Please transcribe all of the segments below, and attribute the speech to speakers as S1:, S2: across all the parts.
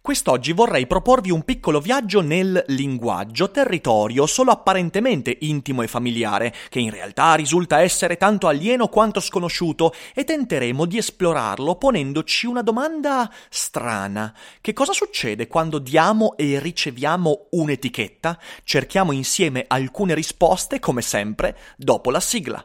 S1: Quest'oggi vorrei proporvi un piccolo viaggio nel linguaggio, territorio solo apparentemente intimo e familiare, che in realtà risulta essere tanto alieno quanto sconosciuto, e tenteremo di esplorarlo ponendoci una domanda strana. Che cosa succede quando diamo e riceviamo un'etichetta? Cerchiamo insieme alcune risposte, come sempre, dopo la sigla.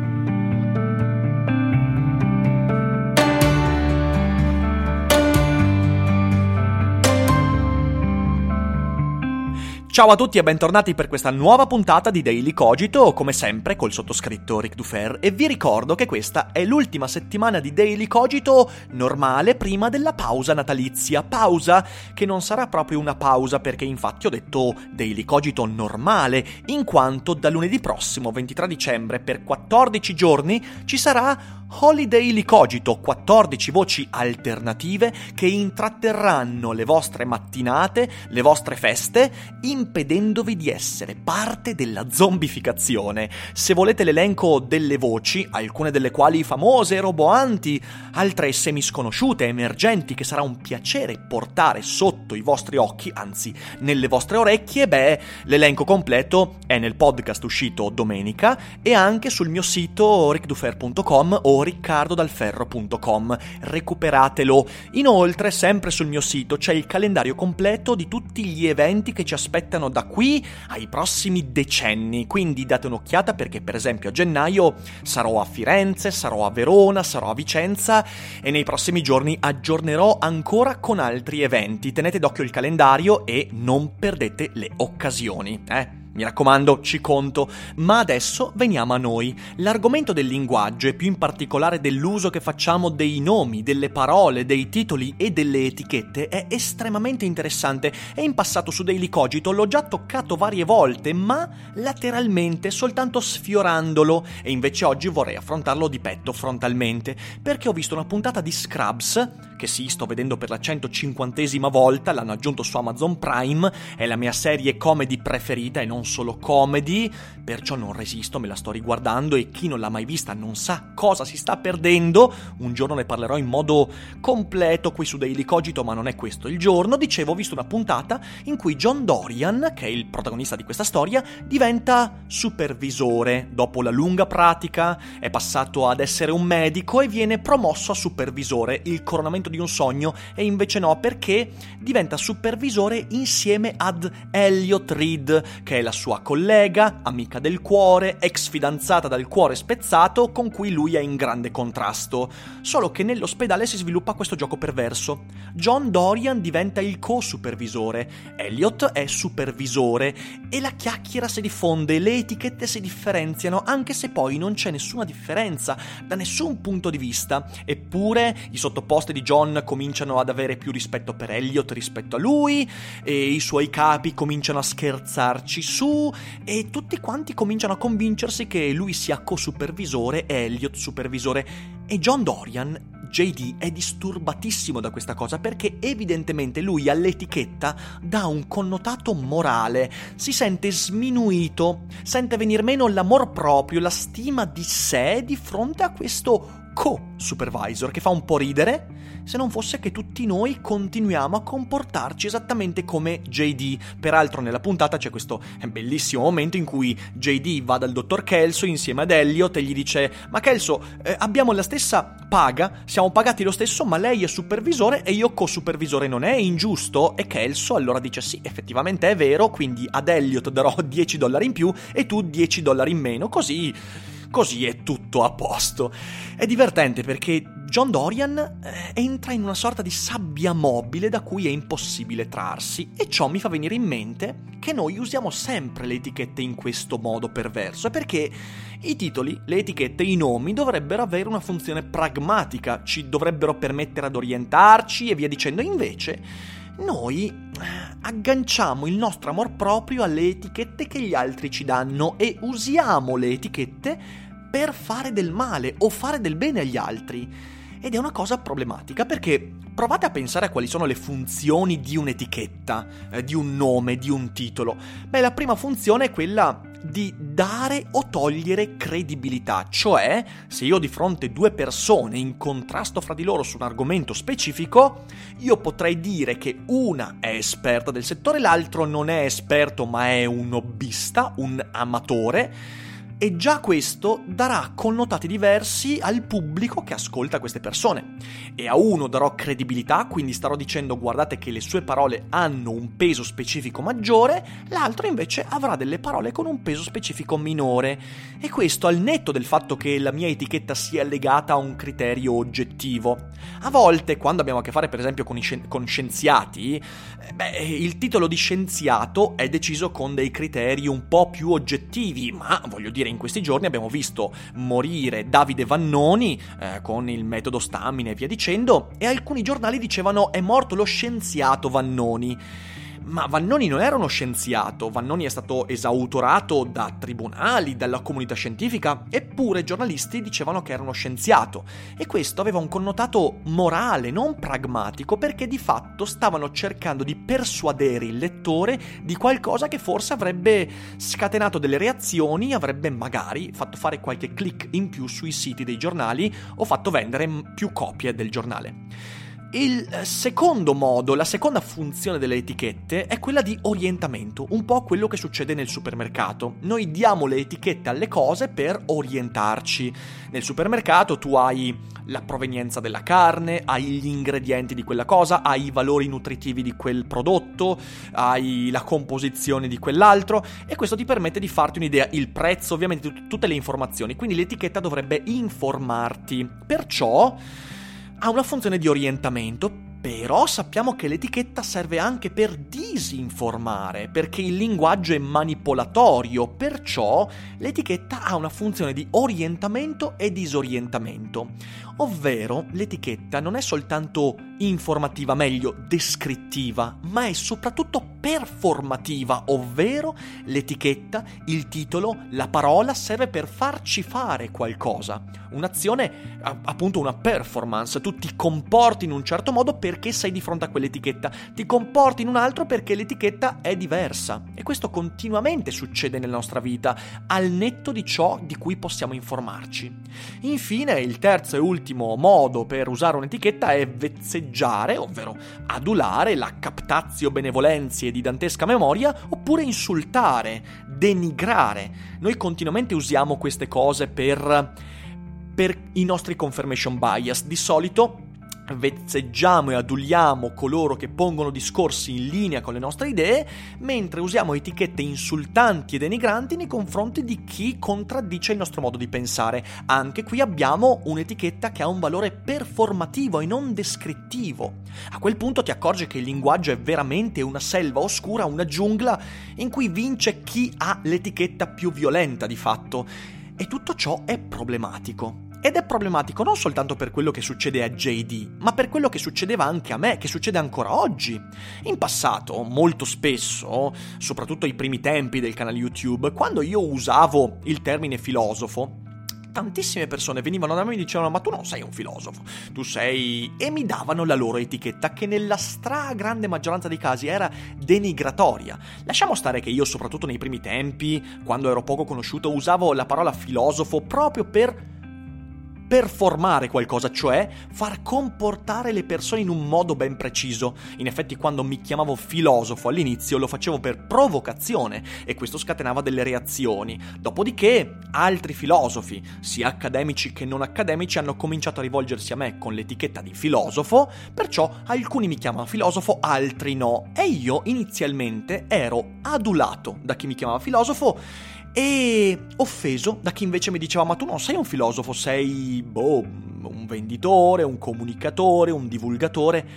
S1: Ciao a tutti e bentornati per questa nuova puntata di Daily Cogito, come sempre col sottoscritto Ric Dufer, e vi ricordo che questa è l'ultima settimana di Daily Cogito normale prima della pausa natalizia, pausa che non sarà proprio una pausa perché infatti ho detto Daily Cogito normale, in quanto da lunedì prossimo 23 dicembre per 14 giorni ci sarà Holiday Licogito, 14 voci alternative che intratterranno le vostre mattinate, le vostre feste, impedendovi di essere parte della zombificazione. Se volete l'elenco delle voci, alcune delle quali famose, roboanti, altre semisconosciute, emergenti, che sarà un piacere portare sotto i vostri occhi, anzi nelle vostre orecchie, beh, l'elenco completo è nel podcast uscito domenica e anche sul mio sito rickdufer.com o riccardodalferro.com. Recuperatelo. Inoltre, sempre sul mio sito c'è il calendario completo di tutti gli eventi che ci aspettano da qui ai prossimi decenni. Quindi date un'occhiata perché, per esempio, a gennaio sarò a Firenze, sarò a Verona, sarò a Vicenza e nei prossimi giorni aggiornerò ancora con altri eventi. Tenete d'occhio il calendario e non perdete le occasioni, eh? Mi raccomando, ci conto. Ma adesso veniamo a noi. L'argomento del linguaggio e più in particolare dell'uso che facciamo dei nomi, delle parole, dei titoli e delle etichette è estremamente interessante e in passato su Daily Cogito l'ho già toccato varie volte, ma lateralmente, soltanto sfiorandolo e invece oggi vorrei affrontarlo di petto, frontalmente, perché ho visto una puntata di Scrubs, che sì, sto vedendo per la 150esima volta, l'hanno aggiunto su Amazon Prime, è la mia serie comedy preferita e non non solo comedy, perciò non resisto, me la sto riguardando e chi non l'ha mai vista non sa cosa si sta perdendo. Un giorno ne parlerò in modo completo qui su Daily Cogito, ma non è questo il giorno. Dicevo, ho visto una puntata in cui John Dorian, che è il protagonista di questa storia, diventa supervisore. Dopo la lunga pratica è passato ad essere un medico e viene promosso a supervisore, il coronamento di un sogno, e invece no, perché diventa supervisore insieme ad Elliot Reed, che è la sua collega, amica del cuore, ex fidanzata dal cuore spezzato, con cui lui è in grande contrasto. Solo che nell'ospedale si sviluppa questo gioco perverso. John Dorian diventa il co-supervisore, Elliot è supervisore e la chiacchiera si diffonde, le etichette si differenziano, anche se poi non c'è nessuna differenza da nessun punto di vista. Eppure i sottoposti di John cominciano ad avere più rispetto per Elliot rispetto a lui e i suoi capi cominciano a scherzarci su e tutti quanti cominciano a convincersi che lui sia co-supervisore Elliot supervisore. E John Dorian JD è disturbatissimo da questa cosa perché evidentemente lui all'etichetta dà un connotato morale, si sente sminuito, sente venir meno l'amor proprio, la stima di sé di fronte a questo co-supervisor che fa un po' ridere se non fosse che tutti noi continuiamo a comportarci esattamente come JD. Peraltro nella puntata c'è questo bellissimo momento in cui JD va dal dottor Kelso insieme ad Elliot e gli dice ma Kelso eh, abbiamo la stessa paga, siamo pagati lo stesso ma lei è supervisore e io co-supervisore non è ingiusto? E Kelso allora dice sì effettivamente è vero quindi ad Elliot darò 10 dollari in più e tu 10 dollari in meno così così è tutto a posto. È divertente perché John Dorian eh, entra in una sorta di sabbia mobile da cui è impossibile trarsi e ciò mi fa venire in mente che noi usiamo sempre le etichette in questo modo perverso, perché i titoli, le etichette, i nomi dovrebbero avere una funzione pragmatica, ci dovrebbero permettere ad orientarci e via dicendo, invece noi agganciamo il nostro amor proprio alle etichette che gli altri ci danno e usiamo le etichette per fare del male o fare del bene agli altri. Ed è una cosa problematica perché provate a pensare a quali sono le funzioni di un'etichetta, eh, di un nome, di un titolo. Beh, la prima funzione è quella di dare o togliere credibilità, cioè se io ho di fronte due persone in contrasto fra di loro su un argomento specifico, io potrei dire che una è esperta del settore, l'altro non è esperto ma è un hobbista, un amatore e già questo darà connotati diversi al pubblico che ascolta queste persone. E a uno darò credibilità, quindi starò dicendo guardate che le sue parole hanno un peso specifico maggiore, l'altro invece avrà delle parole con un peso specifico minore. E questo al netto del fatto che la mia etichetta sia legata a un criterio oggettivo. A volte, quando abbiamo a che fare per esempio con, scien- con scienziati, eh, beh, il titolo di scienziato è deciso con dei criteri un po' più oggettivi, ma voglio dire in questi giorni abbiamo visto morire Davide Vannoni eh, con il metodo stamina e via dicendo, e alcuni giornali dicevano è morto lo scienziato Vannoni. Ma Vannoni non era uno scienziato, Vannoni è stato esautorato da tribunali, dalla comunità scientifica, eppure i giornalisti dicevano che era uno scienziato. E questo aveva un connotato morale, non pragmatico, perché di fatto stavano cercando di persuadere il lettore di qualcosa che forse avrebbe scatenato delle reazioni, avrebbe magari fatto fare qualche click in più sui siti dei giornali o fatto vendere più copie del giornale. Il secondo modo, la seconda funzione delle etichette è quella di orientamento, un po' quello che succede nel supermercato. Noi diamo le etichette alle cose per orientarci. Nel supermercato tu hai la provenienza della carne, hai gli ingredienti di quella cosa, hai i valori nutritivi di quel prodotto, hai la composizione di quell'altro e questo ti permette di farti un'idea, il prezzo, ovviamente tutte le informazioni. Quindi l'etichetta dovrebbe informarti. Perciò ha una funzione di orientamento, però sappiamo che l'etichetta serve anche per disinformare, perché il linguaggio è manipolatorio, perciò l'etichetta ha una funzione di orientamento e disorientamento. Ovvero l'etichetta non è soltanto informativa, meglio descrittiva, ma è soprattutto performativa, ovvero l'etichetta, il titolo, la parola serve per farci fare qualcosa. Un'azione, appunto una performance, tu ti comporti in un certo modo perché sei di fronte a quell'etichetta, ti comporti in un altro perché l'etichetta è diversa. E questo continuamente succede nella nostra vita, al netto di ciò di cui possiamo informarci. Infine, il terzo e ultimo modo per usare un'etichetta è vezzeggiare, ovvero adulare la captazio benevolenzie di dantesca memoria oppure insultare, denigrare. Noi continuamente usiamo queste cose per, per i nostri confirmation bias. Di solito vezzeggiamo e aduliamo coloro che pongono discorsi in linea con le nostre idee, mentre usiamo etichette insultanti e denigranti nei confronti di chi contraddice il nostro modo di pensare. Anche qui abbiamo un'etichetta che ha un valore performativo e non descrittivo. A quel punto ti accorgi che il linguaggio è veramente una selva oscura, una giungla in cui vince chi ha l'etichetta più violenta di fatto. E tutto ciò è problematico. Ed è problematico non soltanto per quello che succede a JD, ma per quello che succedeva anche a me, che succede ancora oggi. In passato, molto spesso, soprattutto ai primi tempi del canale YouTube, quando io usavo il termine filosofo, tantissime persone venivano da me e mi dicevano ma tu non sei un filosofo, tu sei... e mi davano la loro etichetta che nella stragrande maggioranza dei casi era denigratoria. Lasciamo stare che io soprattutto nei primi tempi, quando ero poco conosciuto, usavo la parola filosofo proprio per performare qualcosa, cioè far comportare le persone in un modo ben preciso. In effetti quando mi chiamavo filosofo all'inizio lo facevo per provocazione e questo scatenava delle reazioni. Dopodiché altri filosofi, sia accademici che non accademici, hanno cominciato a rivolgersi a me con l'etichetta di filosofo, perciò alcuni mi chiamano filosofo, altri no. E io inizialmente ero adulato da chi mi chiamava filosofo e offeso da chi invece mi diceva ma tu non sei un filosofo, sei boh, un venditore, un comunicatore, un divulgatore.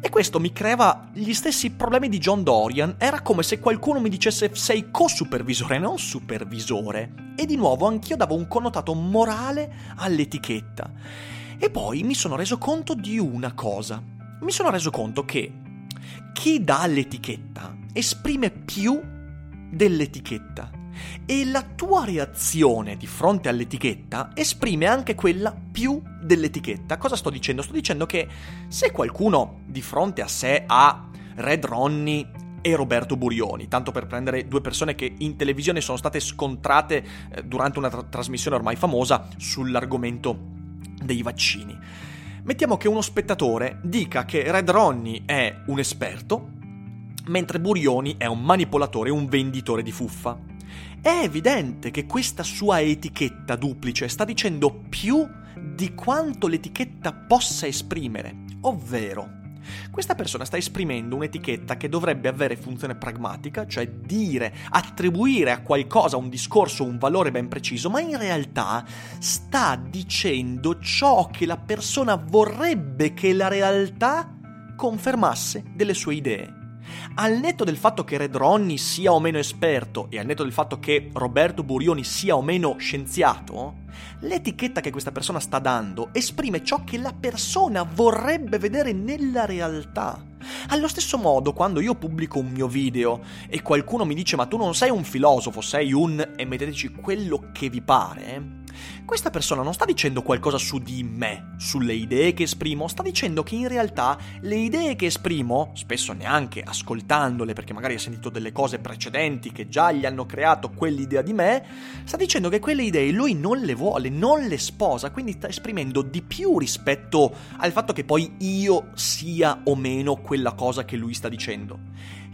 S1: E questo mi creava gli stessi problemi di John Dorian. Era come se qualcuno mi dicesse sei co-supervisore, non supervisore. E di nuovo anch'io davo un connotato morale all'etichetta. E poi mi sono reso conto di una cosa. Mi sono reso conto che chi dà l'etichetta esprime più dell'etichetta e la tua reazione di fronte all'etichetta esprime anche quella più dell'etichetta. Cosa sto dicendo? Sto dicendo che se qualcuno di fronte a sé ha Red Ronnie e Roberto Burioni, tanto per prendere due persone che in televisione sono state scontrate eh, durante una tra- trasmissione ormai famosa sull'argomento dei vaccini. Mettiamo che uno spettatore dica che Red Ronnie è un esperto, mentre Burioni è un manipolatore, un venditore di fuffa. È evidente che questa sua etichetta duplice sta dicendo più di quanto l'etichetta possa esprimere, ovvero questa persona sta esprimendo un'etichetta che dovrebbe avere funzione pragmatica, cioè dire, attribuire a qualcosa un discorso, un valore ben preciso, ma in realtà sta dicendo ciò che la persona vorrebbe che la realtà confermasse delle sue idee. Al netto del fatto che Red Ronnie sia o meno esperto e al netto del fatto che Roberto Burioni sia o meno scienziato, l'etichetta che questa persona sta dando esprime ciò che la persona vorrebbe vedere nella realtà. Allo stesso modo, quando io pubblico un mio video e qualcuno mi dice ma tu non sei un filosofo, sei un... e metteteci quello che vi pare, questa persona non sta dicendo qualcosa su di me, sulle idee che esprimo, sta dicendo che in realtà le idee che esprimo, spesso neanche ascoltandole perché magari ha sentito delle cose precedenti che già gli hanno creato quell'idea di me, sta dicendo che quelle idee lui non le vuole, non le sposa, quindi sta esprimendo di più rispetto al fatto che poi io sia o meno quella cosa che lui sta dicendo.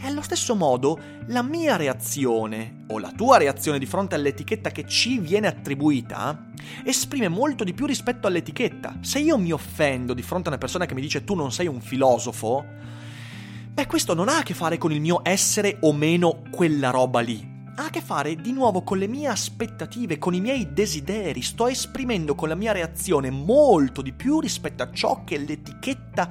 S1: E allo stesso modo, la mia reazione o la tua reazione di fronte all'etichetta che ci viene attribuita esprime molto di più rispetto all'etichetta. Se io mi offendo di fronte a una persona che mi dice tu non sei un filosofo, beh, questo non ha a che fare con il mio essere o meno quella roba lì. Ha a che fare di nuovo con le mie aspettative, con i miei desideri. Sto esprimendo con la mia reazione molto di più rispetto a ciò che l'etichetta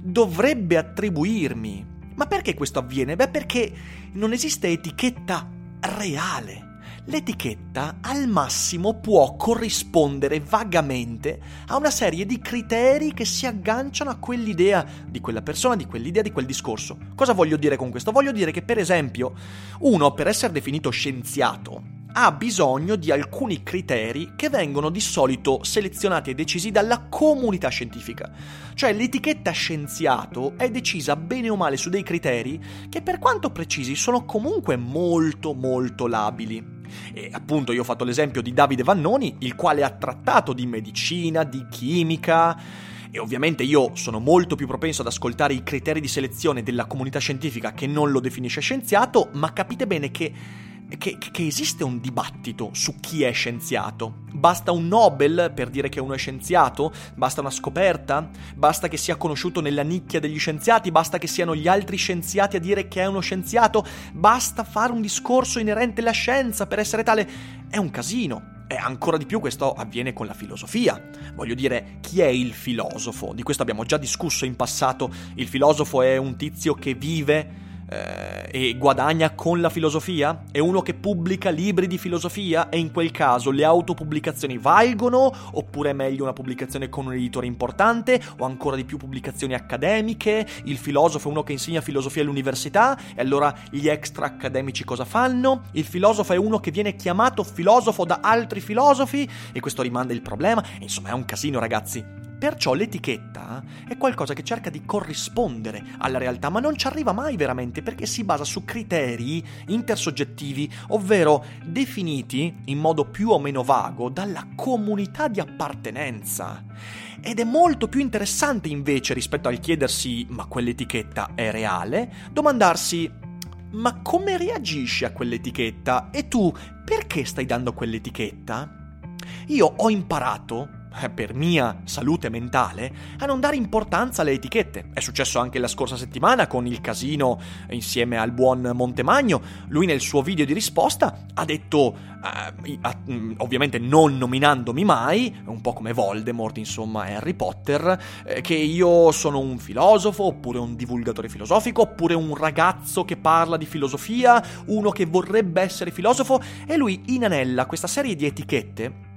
S1: dovrebbe attribuirmi. Ma perché questo avviene? Beh, perché non esiste etichetta reale. L'etichetta al massimo può corrispondere vagamente a una serie di criteri che si agganciano a quell'idea di quella persona, di quell'idea, di quel discorso. Cosa voglio dire con questo? Voglio dire che, per esempio, uno per essere definito scienziato ha bisogno di alcuni criteri che vengono di solito selezionati e decisi dalla comunità scientifica. Cioè l'etichetta scienziato è decisa bene o male su dei criteri che per quanto precisi sono comunque molto molto labili. E appunto io ho fatto l'esempio di Davide Vannoni, il quale ha trattato di medicina, di chimica, e ovviamente io sono molto più propenso ad ascoltare i criteri di selezione della comunità scientifica che non lo definisce scienziato, ma capite bene che che, che, esiste un dibattito su chi è scienziato. Basta un Nobel per dire che uno è scienziato? Basta una scoperta? Basta che sia conosciuto nella nicchia degli scienziati? Basta che siano gli altri scienziati a dire che è uno scienziato? Basta fare un discorso inerente alla scienza per essere tale? È un casino. E ancora di più questo avviene con la filosofia. Voglio dire, chi è il filosofo? Di questo abbiamo già discusso in passato. Il filosofo è un tizio che vive eh, e guadagna con la filosofia? È uno che pubblica libri di filosofia e in quel caso le autopubblicazioni valgono? Oppure è meglio una pubblicazione con un editore importante? O ancora di più pubblicazioni accademiche? Il filosofo è uno che insegna filosofia all'università e allora gli extra accademici cosa fanno? Il filosofo è uno che viene chiamato filosofo da altri filosofi e questo rimanda il problema? Insomma è un casino ragazzi. Perciò l'etichetta è qualcosa che cerca di corrispondere alla realtà, ma non ci arriva mai veramente perché si basa su criteri intersoggettivi, ovvero definiti in modo più o meno vago dalla comunità di appartenenza. Ed è molto più interessante invece rispetto al chiedersi ma quell'etichetta è reale, domandarsi ma come reagisci a quell'etichetta e tu perché stai dando quell'etichetta? Io ho imparato per mia salute mentale, a non dare importanza alle etichette. È successo anche la scorsa settimana con il casino insieme al buon Montemagno. Lui nel suo video di risposta ha detto, eh, mm, ovviamente non nominandomi mai, un po' come Voldemort, insomma, Harry Potter, eh, che io sono un filosofo, oppure un divulgatore filosofico, oppure un ragazzo che parla di filosofia, uno che vorrebbe essere filosofo, e lui inanella questa serie di etichette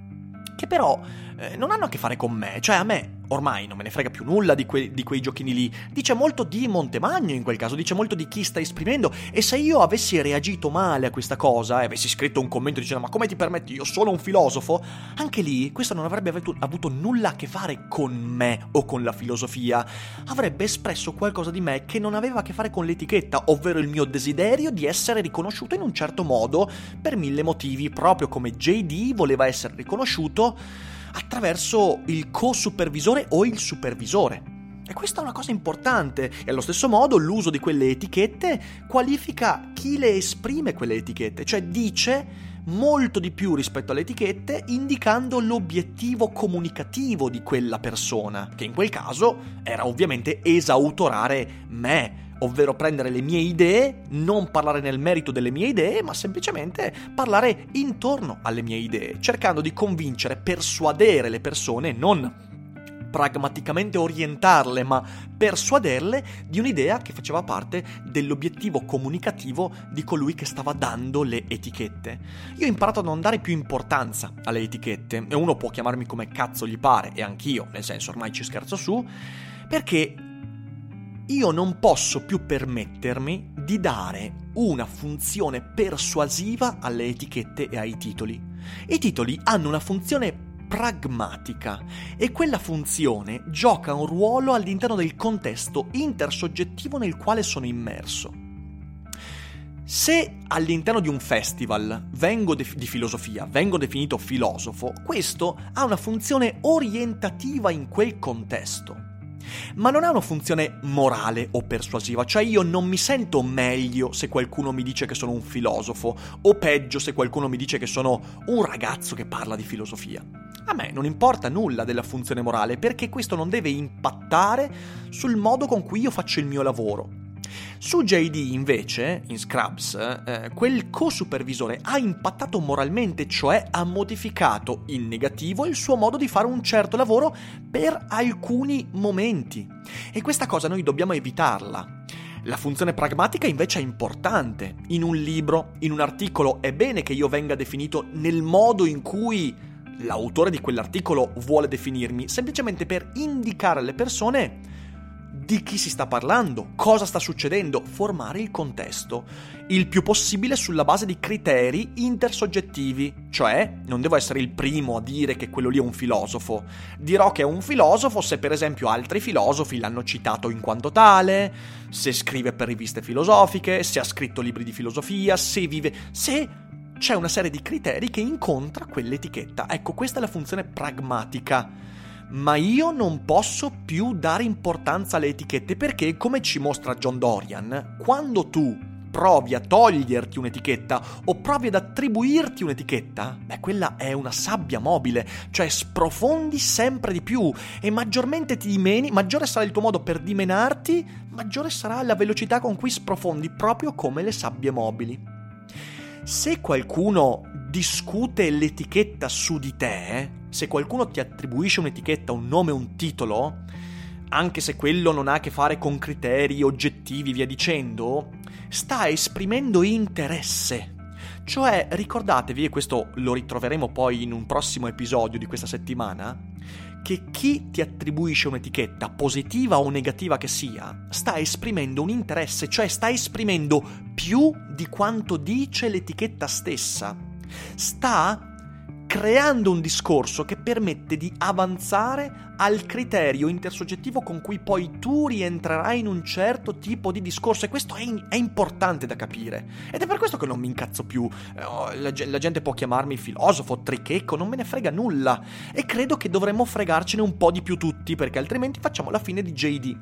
S1: che però eh, non hanno a che fare con me, cioè a me ormai non me ne frega più nulla di, que- di, quei giochini lì, dice molto di Montemagno in quel caso, dice molto di chi sta esprimendo. E se io avessi reagito male a questa cosa e avessi scritto un commento dicendo ma come ti permetti, io sono un filosofo, anche lì questo non avrebbe avuto, avuto nulla a che fare con me o con la filosofia, avrebbe espresso qualcosa di me che non aveva a che fare con l'etichetta, ovvero il mio desiderio di essere riconosciuto in un certo modo per mille motivi, proprio come JD voleva essere riconosciuto attraverso il co-supervisore o il supervisore. E questa è una cosa importante e allo stesso modo l'uso di quelle etichette qualifica chi le esprime quelle etichette, cioè dice molto di più rispetto alle etichette indicando l'obiettivo comunicativo di quella persona, che in quel caso era ovviamente esautorare me, ovvero prendere le mie idee, non parlare nel merito delle mie idee, ma semplicemente parlare intorno alle mie idee, cercando di convincere, persuadere le persone, non pragmaticamente orientarle, ma persuaderle di un'idea che faceva parte dell'obiettivo comunicativo di colui che stava dando le etichette. Io ho imparato a non dare più importanza alle etichette, e uno può chiamarmi come cazzo gli pare, e anch'io, nel senso ormai ci scherzo su, perché io non posso più permettermi di dare una funzione persuasiva alle etichette e ai titoli. I titoli hanno una funzione pragmatica e quella funzione gioca un ruolo all'interno del contesto intersoggettivo nel quale sono immerso. Se all'interno di un festival de- di filosofia vengo definito filosofo, questo ha una funzione orientativa in quel contesto ma non ha una funzione morale o persuasiva, cioè io non mi sento meglio se qualcuno mi dice che sono un filosofo, o peggio se qualcuno mi dice che sono un ragazzo che parla di filosofia. A me non importa nulla della funzione morale perché questo non deve impattare sul modo con cui io faccio il mio lavoro. Su JD invece, in Scrubs, eh, quel co-supervisore ha impattato moralmente, cioè ha modificato in negativo il suo modo di fare un certo lavoro per alcuni momenti. E questa cosa noi dobbiamo evitarla. La funzione pragmatica invece è importante. In un libro, in un articolo, è bene che io venga definito nel modo in cui l'autore di quell'articolo vuole definirmi, semplicemente per indicare alle persone di chi si sta parlando, cosa sta succedendo, formare il contesto, il più possibile sulla base di criteri intersoggettivi, cioè non devo essere il primo a dire che quello lì è un filosofo, dirò che è un filosofo se per esempio altri filosofi l'hanno citato in quanto tale, se scrive per riviste filosofiche, se ha scritto libri di filosofia, se vive, se c'è una serie di criteri che incontra quell'etichetta. Ecco, questa è la funzione pragmatica ma io non posso più dare importanza alle etichette perché, come ci mostra John Dorian, quando tu provi a toglierti un'etichetta o provi ad attribuirti un'etichetta, beh, quella è una sabbia mobile, cioè sprofondi sempre di più e maggiormente ti dimeni, maggiore sarà il tuo modo per dimenarti, maggiore sarà la velocità con cui sprofondi, proprio come le sabbie mobili. Se qualcuno discute l'etichetta su di te, se qualcuno ti attribuisce un'etichetta, un nome, un titolo, anche se quello non ha a che fare con criteri oggettivi, via dicendo, sta esprimendo interesse. Cioè, ricordatevi, e questo lo ritroveremo poi in un prossimo episodio di questa settimana, che chi ti attribuisce un'etichetta, positiva o negativa che sia, sta esprimendo un interesse, cioè sta esprimendo più di quanto dice l'etichetta stessa. Sta creando un discorso che permette di avanzare al criterio intersoggettivo con cui poi tu rientrerai in un certo tipo di discorso e questo è, in- è importante da capire. Ed è per questo che non mi incazzo più. Eh, oh, la, la, gente può chiamarmi filosofo, trichecco, non me ne frega nulla. E credo che dovremmo fregarcene un po' di più tutti perché altrimenti facciamo la fine di JD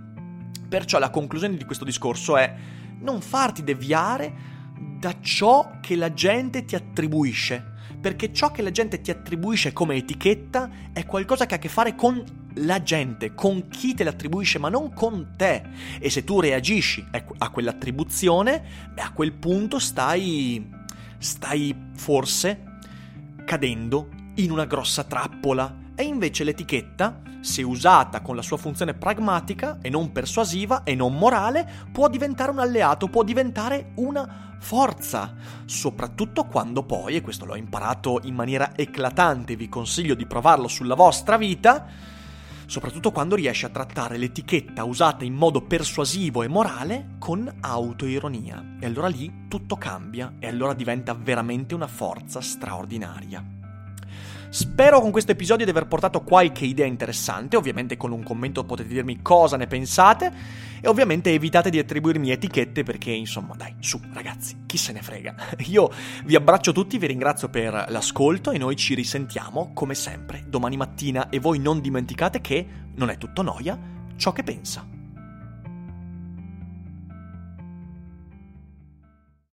S1: perciò la conclusione di questo discorso è non farti deviare da ciò che la gente ti attribuisce perché ciò che la gente ti attribuisce come etichetta è qualcosa che ha a che fare con la gente, con chi te l'attribuisce, ma non con te. E se tu reagisci a quell'attribuzione, beh, a quel punto stai. stai forse cadendo in una grossa trappola. E invece l'etichetta, se usata con la sua funzione pragmatica e non persuasiva e non morale, può diventare un alleato, può diventare una forza, soprattutto quando poi, e questo l'ho imparato in maniera eclatante, vi consiglio di provarlo sulla vostra vita, soprattutto quando riesci a trattare l'etichetta usata in modo persuasivo e morale con autoironia. E allora lì tutto cambia e allora diventa veramente una forza straordinaria. Spero con questo episodio di aver portato qualche idea interessante, ovviamente con un commento potete dirmi cosa ne pensate e ovviamente evitate di attribuirmi etichette perché insomma dai, su ragazzi, chi se ne frega. Io vi abbraccio tutti, vi ringrazio per l'ascolto e noi ci risentiamo come sempre domani mattina e voi non dimenticate che non è tutto noia ciò che pensa.